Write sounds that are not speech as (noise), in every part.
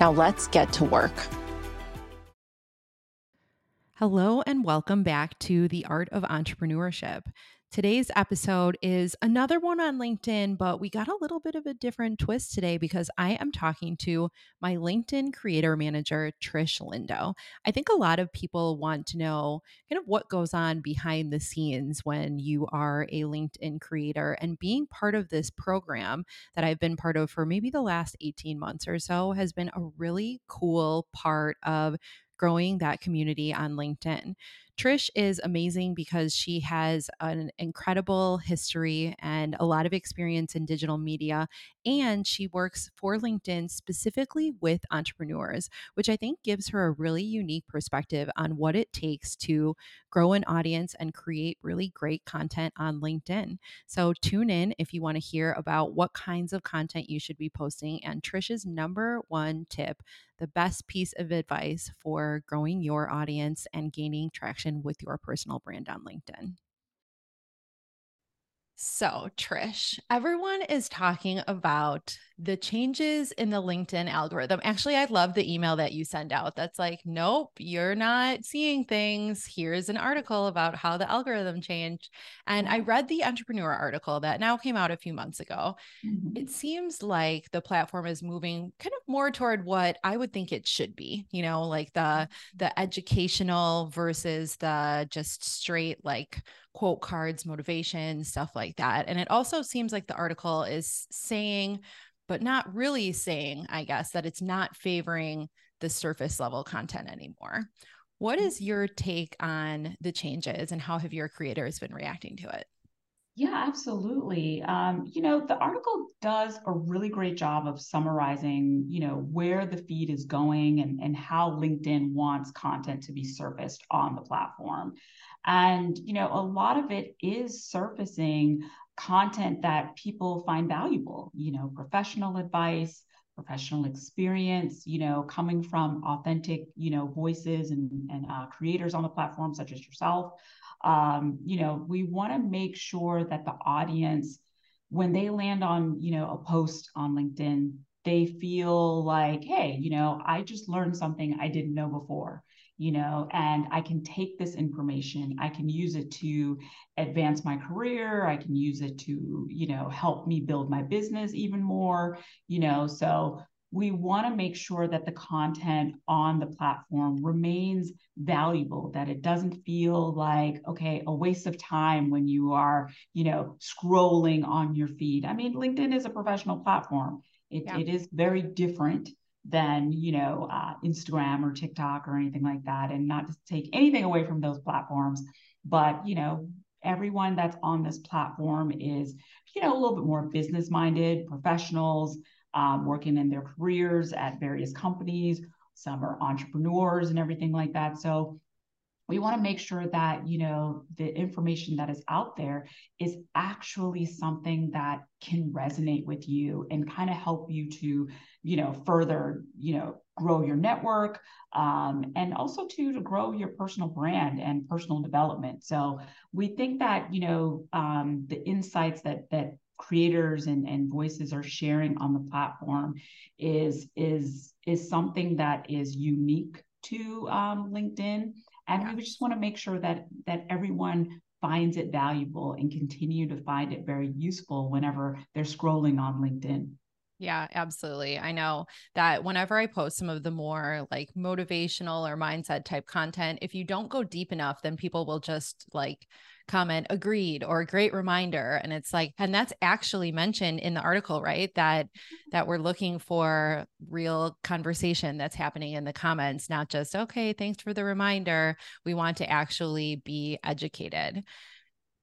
Now let's get to work. Hello, and welcome back to The Art of Entrepreneurship. Today's episode is another one on LinkedIn, but we got a little bit of a different twist today because I am talking to my LinkedIn creator manager, Trish Lindo. I think a lot of people want to know kind of what goes on behind the scenes when you are a LinkedIn creator. And being part of this program that I've been part of for maybe the last 18 months or so has been a really cool part of growing that community on LinkedIn. Trish is amazing because she has an incredible history and a lot of experience in digital media. And she works for LinkedIn specifically with entrepreneurs, which I think gives her a really unique perspective on what it takes to grow an audience and create really great content on LinkedIn. So tune in if you want to hear about what kinds of content you should be posting and Trish's number one tip the best piece of advice for growing your audience and gaining traction with your personal brand on LinkedIn. So, Trish, everyone is talking about the changes in the LinkedIn algorithm. Actually, I love the email that you send out that's like, nope, you're not seeing things. Here's an article about how the algorithm changed. And I read the entrepreneur article that now came out a few months ago. Mm-hmm. It seems like the platform is moving kind of more toward what I would think it should be, you know, like the the educational versus the just straight like quote cards, motivation, stuff like that. And it also seems like the article is saying, but not really saying, I guess, that it's not favoring the surface level content anymore. What is mm-hmm. your take on the changes and how have your creators been reacting to it? Yeah, absolutely. Um, you know, the article does a really great job of summarizing, you know, where the feed is going and, and how LinkedIn wants content to be surfaced on the platform. And, you know, a lot of it is surfacing content that people find valuable, you know, professional advice, professional experience, you know, coming from authentic, you know, voices and, and uh, creators on the platform, such as yourself. Um, you know, we want to make sure that the audience, when they land on, you know, a post on LinkedIn, they feel like, hey, you know, I just learned something I didn't know before you know, and I can take this information, I can use it to advance my career, I can use it to, you know, help me build my business even more, you know. So we want to make sure that the content on the platform remains valuable that it doesn't feel like okay a waste of time when you are you know scrolling on your feed i mean linkedin is a professional platform it, yeah. it is very different than you know uh, Instagram or TikTok or anything like that. And not to take anything away from those platforms, but you know everyone that's on this platform is you know a little bit more business minded professionals um, working in their careers at various companies. Some are entrepreneurs and everything like that. So we want to make sure that you know the information that is out there is actually something that can resonate with you and kind of help you to you know further you know grow your network um, and also to, to grow your personal brand and personal development. So we think that you know um, the insights that that creators and, and voices are sharing on the platform is is is something that is unique to um, linkedin and yeah. we just want to make sure that that everyone finds it valuable and continue to find it very useful whenever they're scrolling on LinkedIn. Yeah, absolutely. I know that whenever I post some of the more like motivational or mindset type content, if you don't go deep enough, then people will just like comment agreed or a great reminder and it's like and that's actually mentioned in the article right? That that we're looking for real conversation that's happening in the comments not just okay thanks for the reminder. We want to actually be educated.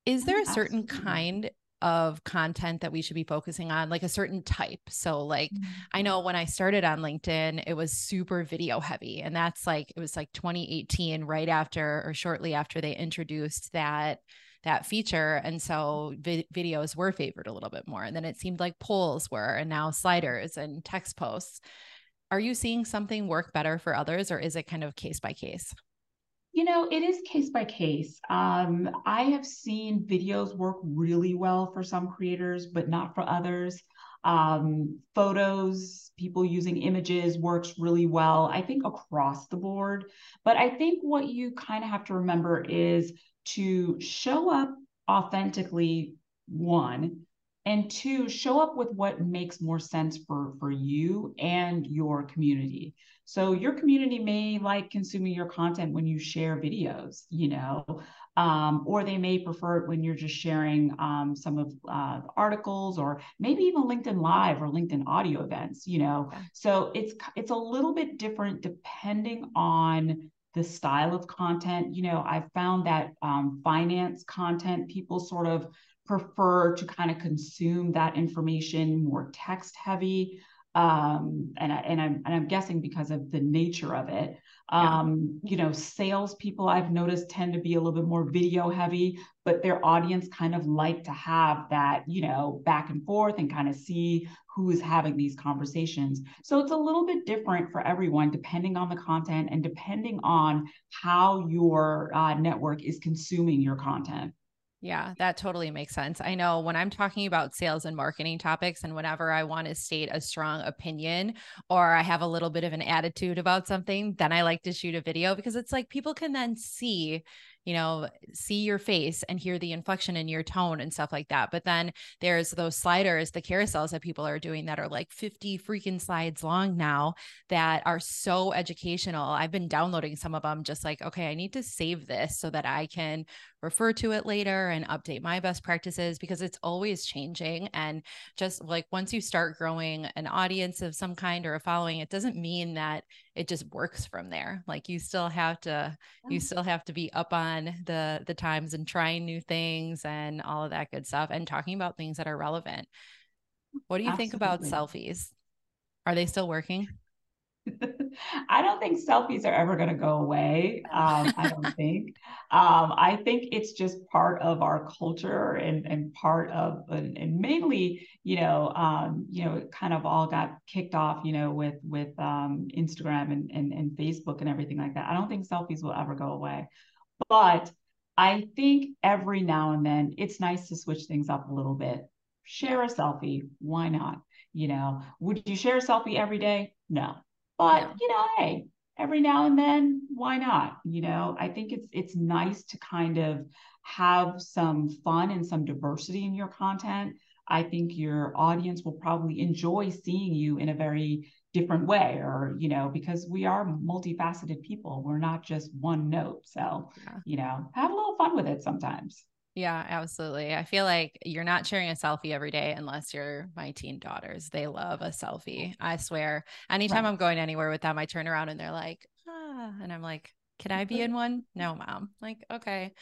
Is there a certain kind of content that we should be focusing on, like a certain type. So, like, mm-hmm. I know when I started on LinkedIn, it was super video heavy. And that's like, it was like 2018, right after or shortly after they introduced that that feature and so vi- videos were favored a little bit more and then it seemed like polls were and now sliders and text posts are you seeing something work better for others or is it kind of case by case you know, it is case by case. Um, I have seen videos work really well for some creators, but not for others. Um, photos, people using images works really well, I think across the board. But I think what you kind of have to remember is to show up authentically, one, and two, show up with what makes more sense for, for you and your community. So your community may like consuming your content when you share videos, you know, um, or they may prefer it when you're just sharing um, some of uh, articles or maybe even LinkedIn Live or LinkedIn audio events, you know. So it's it's a little bit different depending on the style of content. You know, I've found that um, finance content people sort of prefer to kind of consume that information more text heavy um, and, I, and I'm and I'm guessing because of the nature of it. Um, yeah. You know, salespeople I've noticed tend to be a little bit more video heavy, but their audience kind of like to have that, you know, back and forth and kind of see who is having these conversations. So it's a little bit different for everyone, depending on the content and depending on how your uh, network is consuming your content. Yeah, that totally makes sense. I know when I'm talking about sales and marketing topics, and whenever I want to state a strong opinion or I have a little bit of an attitude about something, then I like to shoot a video because it's like people can then see you know, see your face and hear the inflection in your tone and stuff like that. But then there's those sliders, the carousels that people are doing that are like 50 freaking slides long now that are so educational. I've been downloading some of them just like, okay, I need to save this so that I can refer to it later and update my best practices because it's always changing. And just like once you start growing an audience of some kind or a following, it doesn't mean that it just works from there. Like you still have to, you still have to be up on the the times and trying new things and all of that good stuff and talking about things that are relevant. What do you Absolutely. think about selfies? Are they still working? (laughs) I don't think selfies are ever going to go away. Um, I don't (laughs) think. Um, I think it's just part of our culture and, and part of, and, and mainly, you know, um, you know, it kind of all got kicked off, you know, with with um, Instagram and, and and Facebook and everything like that. I don't think selfies will ever go away. But I think every now and then it's nice to switch things up a little bit. Share a selfie. Why not? You know, would you share a selfie every day? No. But, yeah. you know, hey, every now and then, why not? You know, I think it's it's nice to kind of have some fun and some diversity in your content. I think your audience will probably enjoy seeing you in a very different way or you know because we are multifaceted people we're not just one note so yeah. you know have a little fun with it sometimes yeah absolutely i feel like you're not sharing a selfie every day unless you're my teen daughters they love a selfie i swear anytime right. i'm going anywhere with them i turn around and they're like ah and i'm like can i be in one no mom like okay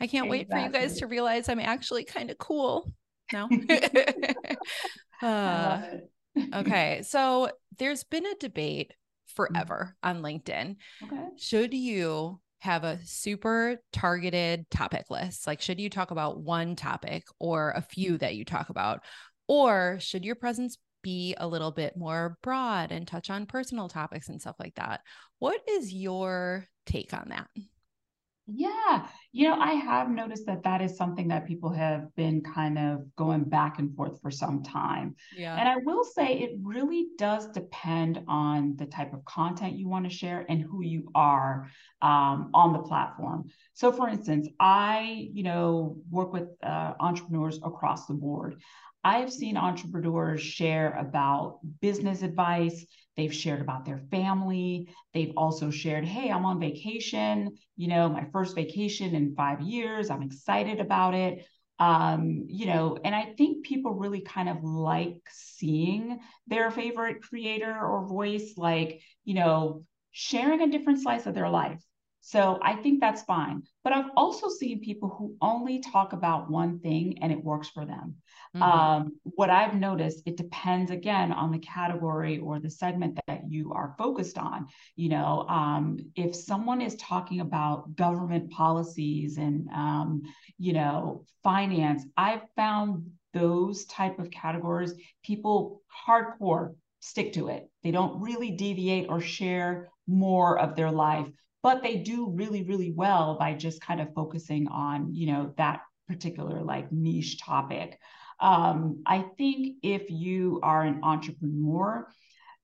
i can't exactly. wait for you guys to realize i'm actually kind of cool no (laughs) (laughs) uh, (laughs) okay. So there's been a debate mm. forever on LinkedIn. Okay. Should you have a super targeted topic list? Like, should you talk about one topic or a few that you talk about? Or should your presence be a little bit more broad and touch on personal topics and stuff like that? What is your take on that? Yeah, you know, I have noticed that that is something that people have been kind of going back and forth for some time. Yeah. And I will say it really does depend on the type of content you want to share and who you are um, on the platform. So, for instance, I, you know, work with uh, entrepreneurs across the board. I've seen entrepreneurs share about business advice. They've shared about their family. They've also shared, hey, I'm on vacation, you know, my first vacation in five years. I'm excited about it. Um, you know, and I think people really kind of like seeing their favorite creator or voice, like, you know, sharing a different slice of their life So I think that's fine. But I've also seen people who only talk about one thing and it works for them. Mm-hmm. Um, what I've noticed, it depends again on the category or the segment that you are focused on. You know, um, if someone is talking about government policies and, um, you know, finance, I've found those type of categories, people hardcore stick to it. They don't really deviate or share more of their life but they do really really well by just kind of focusing on you know that particular like niche topic um, i think if you are an entrepreneur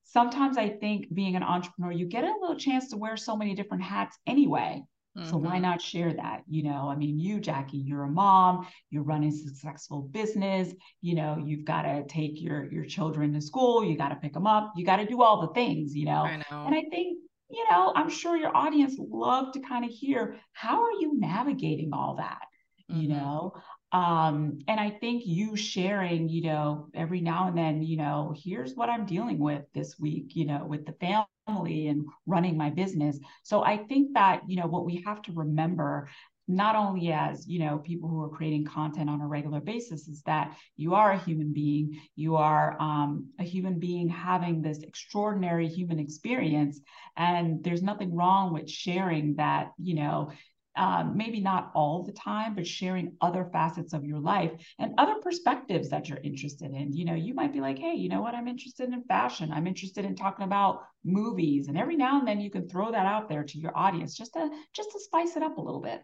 sometimes i think being an entrepreneur you get a little chance to wear so many different hats anyway Mm-hmm. So why mm-hmm. not share that? You know, I mean, you, Jackie, you're a mom, you're running a successful business, you know, you've got to take your your children to school, you got to pick them up, you got to do all the things, you know? I know. And I think you know, I'm sure your audience love to kind of hear how are you navigating all that, mm-hmm. you know? Um, and I think you sharing, you know, every now and then, you know, here's what I'm dealing with this week, you know, with the family and running my business. So I think that, you know, what we have to remember not only as you know people who are creating content on a regular basis is that you are a human being you are um, a human being having this extraordinary human experience and there's nothing wrong with sharing that you know um, maybe not all the time, but sharing other facets of your life and other perspectives that you're interested in. You know, you might be like, hey, you know what? I'm interested in fashion. I'm interested in talking about movies. And every now and then you can throw that out there to your audience just to just to spice it up a little bit.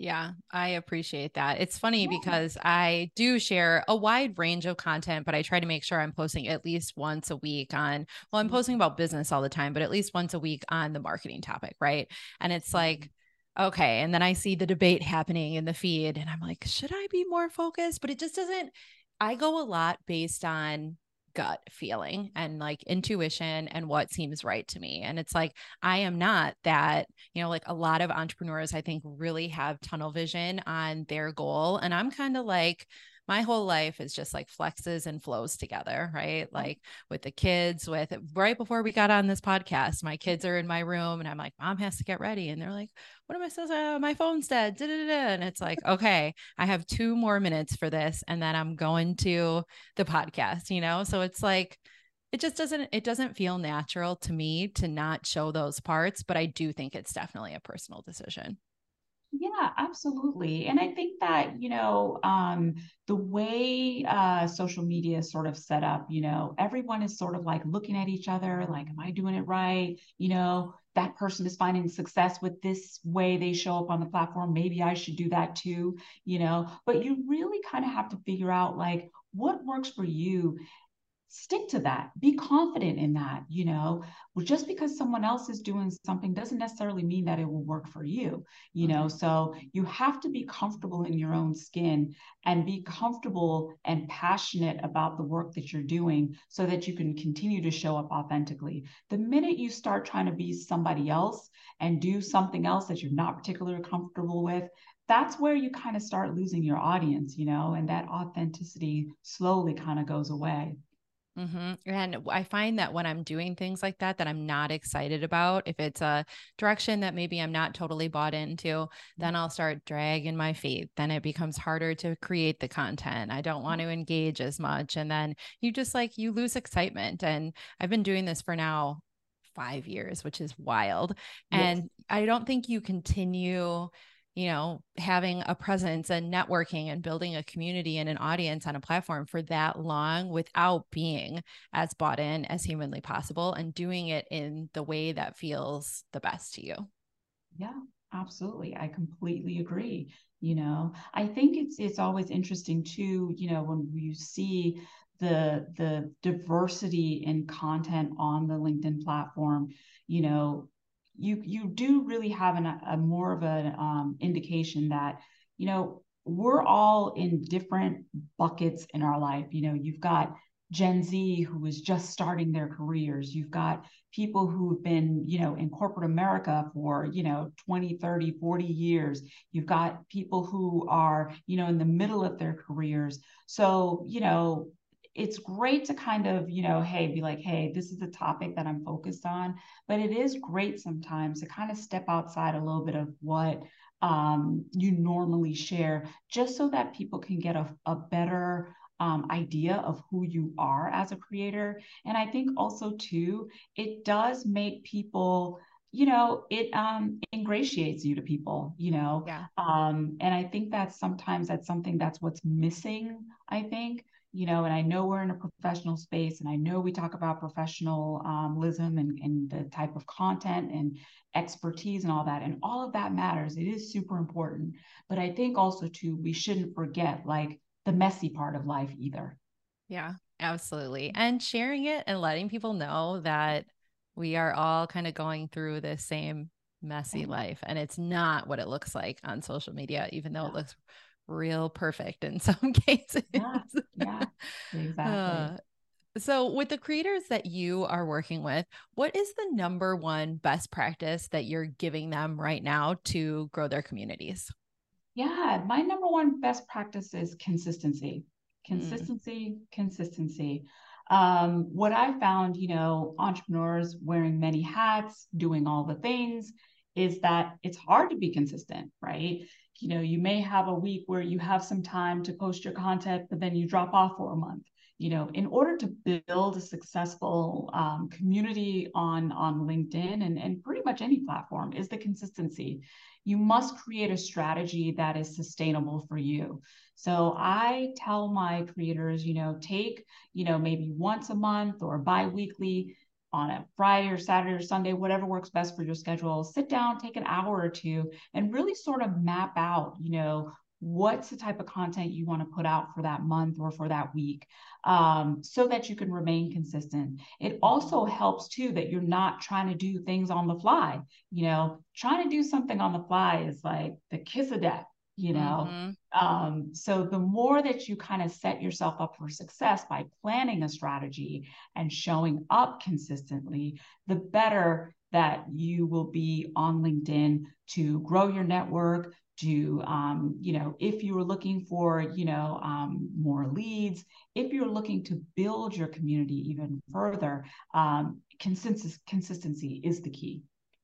Yeah, I appreciate that. It's funny yeah. because I do share a wide range of content, but I try to make sure I'm posting at least once a week on, well, I'm posting about business all the time, but at least once a week on the marketing topic. Right. And it's like, mm-hmm. okay. And then I see the debate happening in the feed and I'm like, should I be more focused? But it just doesn't, I go a lot based on gut feeling and like intuition and what seems right to me. And it's like, I am not that, you know, like a lot of entrepreneurs, I think really have tunnel vision on their goal. And I'm kind of like, my whole life is just like flexes and flows together, right? Mm-hmm. Like with the kids, with right before we got on this podcast, my kids are in my room and I'm like, mom has to get ready. And they're like, what am I supposed to, uh, my phone's dead. Da-da-da-da. And it's like, (laughs) okay, I have two more minutes for this. And then I'm going to the podcast, you know? So it's like, it just doesn't it doesn't feel natural to me to not show those parts but i do think it's definitely a personal decision yeah, absolutely. And I think that, you know, um, the way uh, social media is sort of set up, you know, everyone is sort of like looking at each other, like, am I doing it right? You know, that person is finding success with this way they show up on the platform. Maybe I should do that too, you know, but you really kind of have to figure out like what works for you stick to that. Be confident in that you know? Just because someone else is doing something doesn't necessarily mean that it will work for you you know? Mm-hmm. so you have to be comfortable in your own skin and be comfortable and passionate about the work that you're doing so that you can continue to show up authentically. The minute you start trying to be somebody else and do something else that you're not particularly comfortable with that's where you kind of start losing your audience you know? And that authenticity slowly kind of goes away Mm-hmm. And I find that when I'm doing things like that, that I'm not excited about, if it's a direction that maybe I'm not totally bought into, then I'll start dragging my feet. Then it becomes harder to create the content. I don't want to engage as much. And then you just like, you lose excitement. And I've been doing this for now five years, which is wild. Yes. And I don't think you continue you know, having a presence and networking and building a community and an audience on a platform for that long without being as bought in as humanly possible and doing it in the way that feels the best to you. Yeah, absolutely. I completely agree. You know, I think it's it's always interesting too, you know, when you see the the diversity in content on the LinkedIn platform, you know, you you do really have an, a more of an um, indication that you know we're all in different buckets in our life. You know you've got gen z who is just starting their careers. You've got people who've been you know in corporate america for you know 20 30 40 years. You've got people who are you know in the middle of their careers. So you know it's great to kind of, you know, hey, be like, hey, this is the topic that I'm focused on. But it is great sometimes to kind of step outside a little bit of what um, you normally share, just so that people can get a, a better um, idea of who you are as a creator. And I think also, too, it does make people you know it um ingratiates you to people you know yeah um and i think that sometimes that's something that's what's missing i think you know, and I know we're in a professional space and I know we talk about professionalism and, and the type of content and expertise and all that. And all of that matters. It is super important. But I think also, too, we shouldn't forget like the messy part of life either. Yeah, absolutely. And sharing it and letting people know that we are all kind of going through the same messy life and it's not what it looks like on social media even though yeah. it looks real perfect in (laughs) some cases. Yeah, yeah exactly. Uh, so, with the creators that you are working with, what is the number one best practice that you're giving them right now to grow their communities? Yeah, my number one best practice is consistency. Mm. Consistency, mm. consistency. Um, what I found, you know, entrepreneurs wearing many hats, doing all the things, is that it's hard to be consistent, right? You know you may have a week where you have some time to post your content but then you drop off for a month. You know in order to build a successful um, community on on linkedin and, and pretty much any platform is the consistency. You must create a strategy that is sustainable for you. So i tell my creators you know take you know maybe once a month or bi-weekly on a Friday or Saturday or Sunday, whatever works best for your schedule, sit down, take an hour or two, and really sort of map out, you know, what's the type of content you want to put out for that month or for that week um, so that you can remain consistent. It also helps too that you're not trying to do things on the fly. You know trying to do something on the fly is like the kiss of death you know mm-hmm. um, so the more that you kind of set yourself up for success by planning a strategy and showing up consistently the better that you will be on linkedin to grow your network to um, you know if you are looking for you know um, more leads if you're looking to build your community even further um, consensus consistency is the key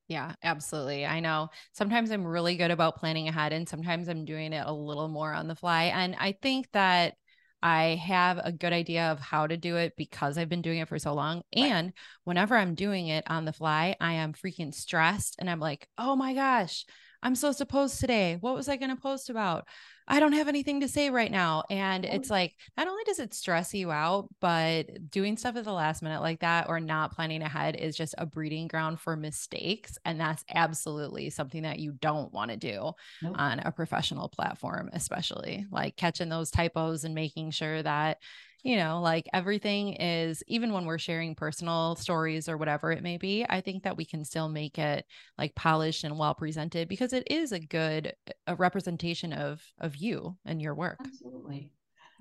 yeah, absolutely. I know sometimes I'm really good about planning ahead and sometimes I'm doing it a little more on the fly. And I think that I have a good idea of how to do it because I've been doing it for so long. Right. And whenever I'm doing it on the fly, I am freaking stressed and I'm like, oh my gosh, I'm supposed to post today. What was I going to post about? I don't have anything to say right now. And oh. it's like, not only does it stress you out, but doing stuff at the last minute like that or not planning ahead is just a breeding ground for mistakes. And that's absolutely something that you don't want to do nope. on a professional platform, especially like catching those typos and making sure that you know, like everything is, even when we're sharing personal stories or whatever it may be, I think that we can still make it like polished and well presented because it is a good a representation of of you and your work. Absolutely.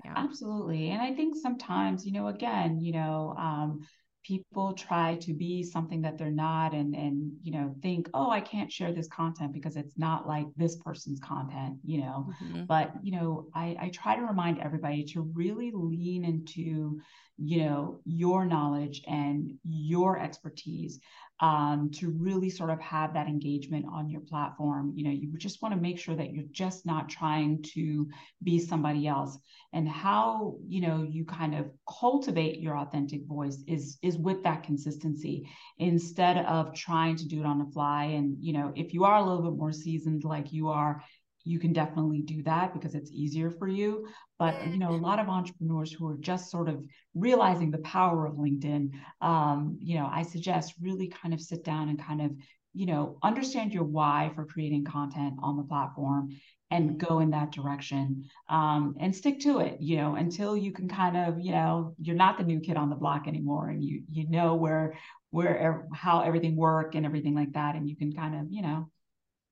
Yeah. Absolutely. And I think sometimes, you know, again, you know, um, people try to be something that they're not and and you know think oh i can't share this content because it's not like this person's content you know mm-hmm. but you know I, I try to remind everybody to really lean into you know your knowledge and your expertise um, to really sort of have that engagement on your platform. You know, you just want to make sure that you're just not trying to be somebody else. And how you know you kind of cultivate your authentic voice is is with that consistency instead of trying to do it on the fly. And you know, if you are a little bit more seasoned, like you are, you can definitely do that because it's easier for you. But you know a lot of entrepreneurs who are just sort of realizing the power of linkedin um, you know i suggest really kind of sit down and kind of you know understand your why for creating content on the platform and go in that direction um, and stick to it you know until you can kind of you know you're not the new kid on the block anymore and you you know where where how everything work and everything like that. And you can kind of you know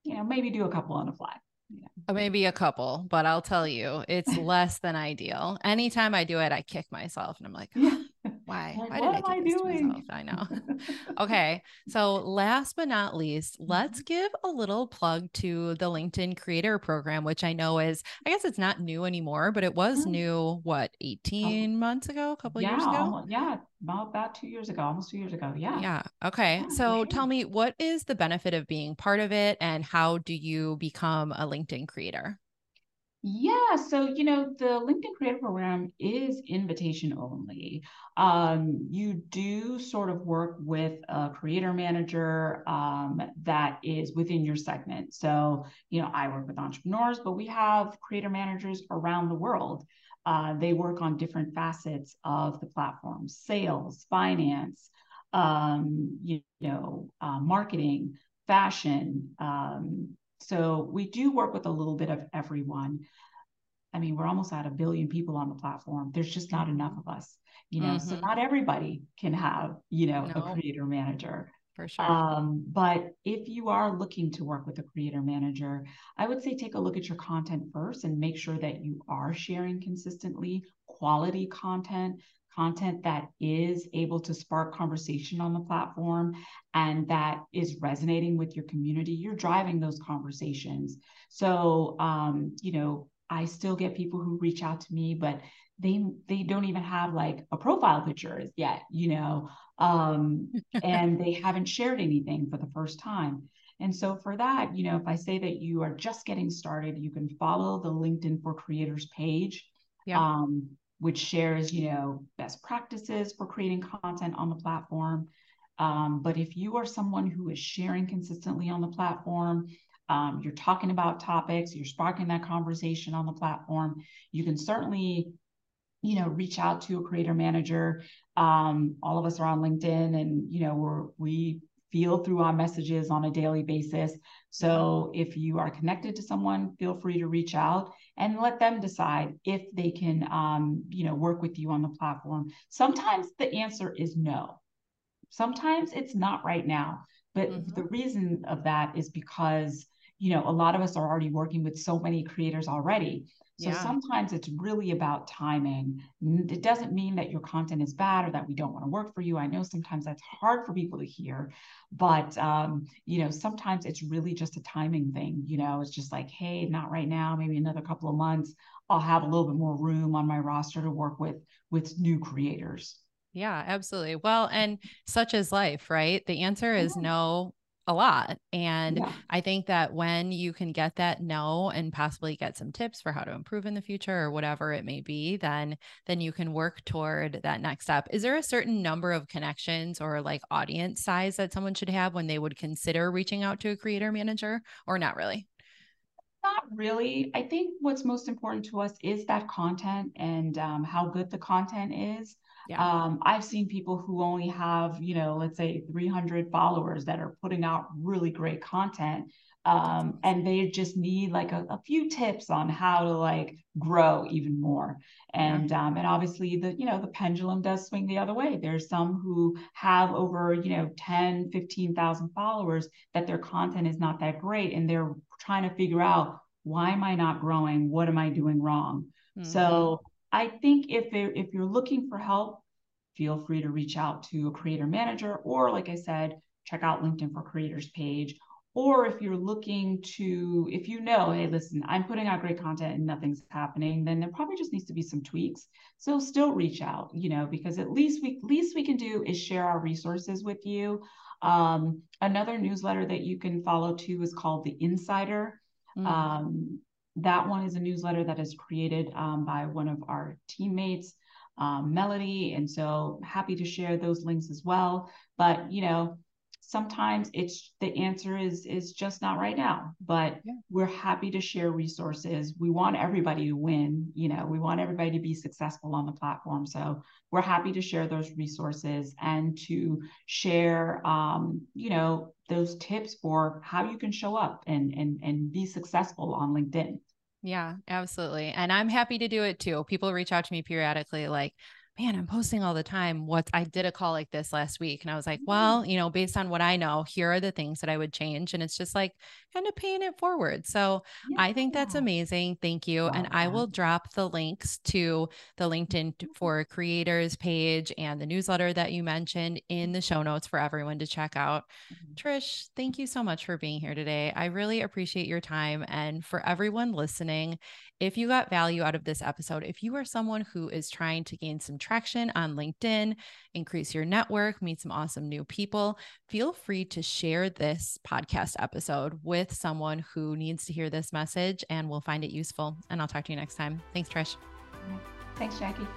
you know maybe do a couple on the fly Oh, maybe a couple, but I'll tell you, it's (laughs) less than ideal. Anytime I do it, I kick myself and I'm like, oh, Why? Like, Why what did I am do I this to doing? myself? I (laughs) know. okay. So last but not least, let's Mm-hmm. give a little plug to the LinkedIn Creator Program, which I know is, I guess it's not new anymore, but it was Mm. new, what, Oh, 18 months ago, a couple yeah, years ago? yeah, about, about two years ago, almost two years ago. Yeah. Yeah. Okay. Yeah, So sure. tell me, what is the benefit of being part of it and how do you become a LinkedIn creator? Yeah, so you know, the LinkedIn Creator Program is invitation only. Um, you do sort of work with a creator manager um, that is within your segment. So, you know, I work with entrepreneurs, but we have creator managers around the world. Uh, they work on different facets of the platform, sales, finance, um, you know, uh, marketing, fashion. Um, so we do work with a little bit of everyone. I mean, we're almost at a billion people on the platform. There's just not enough of us, you know. So Mhm. not everybody can have, you know, a creator manager. For sure. Um, but if you are looking to work with a creator manager, I would say take a look at your content first and make sure that you are sharing consistently quality content, content that is able to spark conversation on the platform and that is resonating with your community. You're driving those conversations. So, um, you know, I still get people who reach out to me, but they they don't even have like a profile picture yet, you know, um, (laughs) and they haven't shared anything for the first time. And so for that, you know, if I say that you are just getting started, you can follow the LinkedIn for Creators page, Yeah. um, which shares, you know, best practices for creating content on the platform. Um, but if you are someone who is sharing consistently on the platform, um, you're talking about topics, you're sparking that conversation on the platform, you can certainly you know reach out to a creator manager. Um, all of us are on linkedin and you know we're we feel through our messages on a daily basis. So if you are connected to someone feel free to reach out and let them decide if they can um, you know work with you on the platform sometimes the answer is no sometimes it's not right now but Mhm. the reason of that is because you know a lot of us are already working with so many creators already so Yeah. sometimes it's really about timing. It doesn't mean that your content is bad or that we don't want to work for you. I know sometimes that's hard for people to hear, but um, you know, sometimes it's really just a timing thing. You know, it's just like, hey, not right now, maybe another couple of months, I'll have a little bit more room on my roster to work with with new creators. Yeah, absolutely. Well, and such is life, right? The answer is no a lot. And Yeah. I think that when you can get that no and possibly get some tips for how to improve in the future or whatever it may be, then then you can work toward that next step. Is there a certain number of connections or like audience size that someone should have when they would consider reaching out to a creator manager or not really? Not really. I think what's most important to us is that content and um, how good the content is. Yeah. Um, I've seen people who only have, you know, let's say 300 followers that are putting out really great content. Um, and they just need like a, a few tips on how to like grow even more. Yeah. And um, and obviously the, you know, the pendulum does swing the other way. There's some who have over, you know, 10, 15,000 followers that their content is not that great and they're trying to figure out why am I not growing? What am I doing wrong? Mhm. So I think if if you're looking for help, feel free to reach out to a creator manager or like I said, check out LinkedIn for Creators page. Or if you're looking to, if you know, hey, listen, I'm putting out great content and nothing's happening, then there probably just needs to be some tweaks. So still reach out, you know, because at least we least we can do is share our resources with you. Um, another newsletter that you can follow too is called The Insider. Mm. Um, that one is a newsletter that is created um, by one of our teammates, um, Melody. And so happy to share those links as well. But, you know, sometimes it's the answer is is just not right now but Yeah. we're happy to share resources we want everybody to win you know we want everybody to be successful on the platform so we're happy to share those resources and to share um, you know those tips for how you can show up and and and be successful on linkedin Yeah, absolutely. And I'm happy to do it too. People reach out to me periodically like, man, I'm posting all the time. What I did a call like this last week and I was like, Mm-hmm. well, you know, based on what I know, here are the things that I would change. And it's just like kind of paying it forward. So I think that's amazing. Thank you. and I will drop the links to the LinkedIn for creators page and the newsletter that you mentioned in the show notes for everyone to check out. Mhm. Trish, thank you so much for being here today. I really appreciate your time. And for everyone listening, if you got value out of this episode, if you are someone who is trying to gain some traction on LinkedIn, increase your network, meet some awesome new people, feel free to share this podcast episode with someone who needs to hear this message and will find it useful. And I'll talk to you next time. Thanks, Trish. Thanks, Jackie.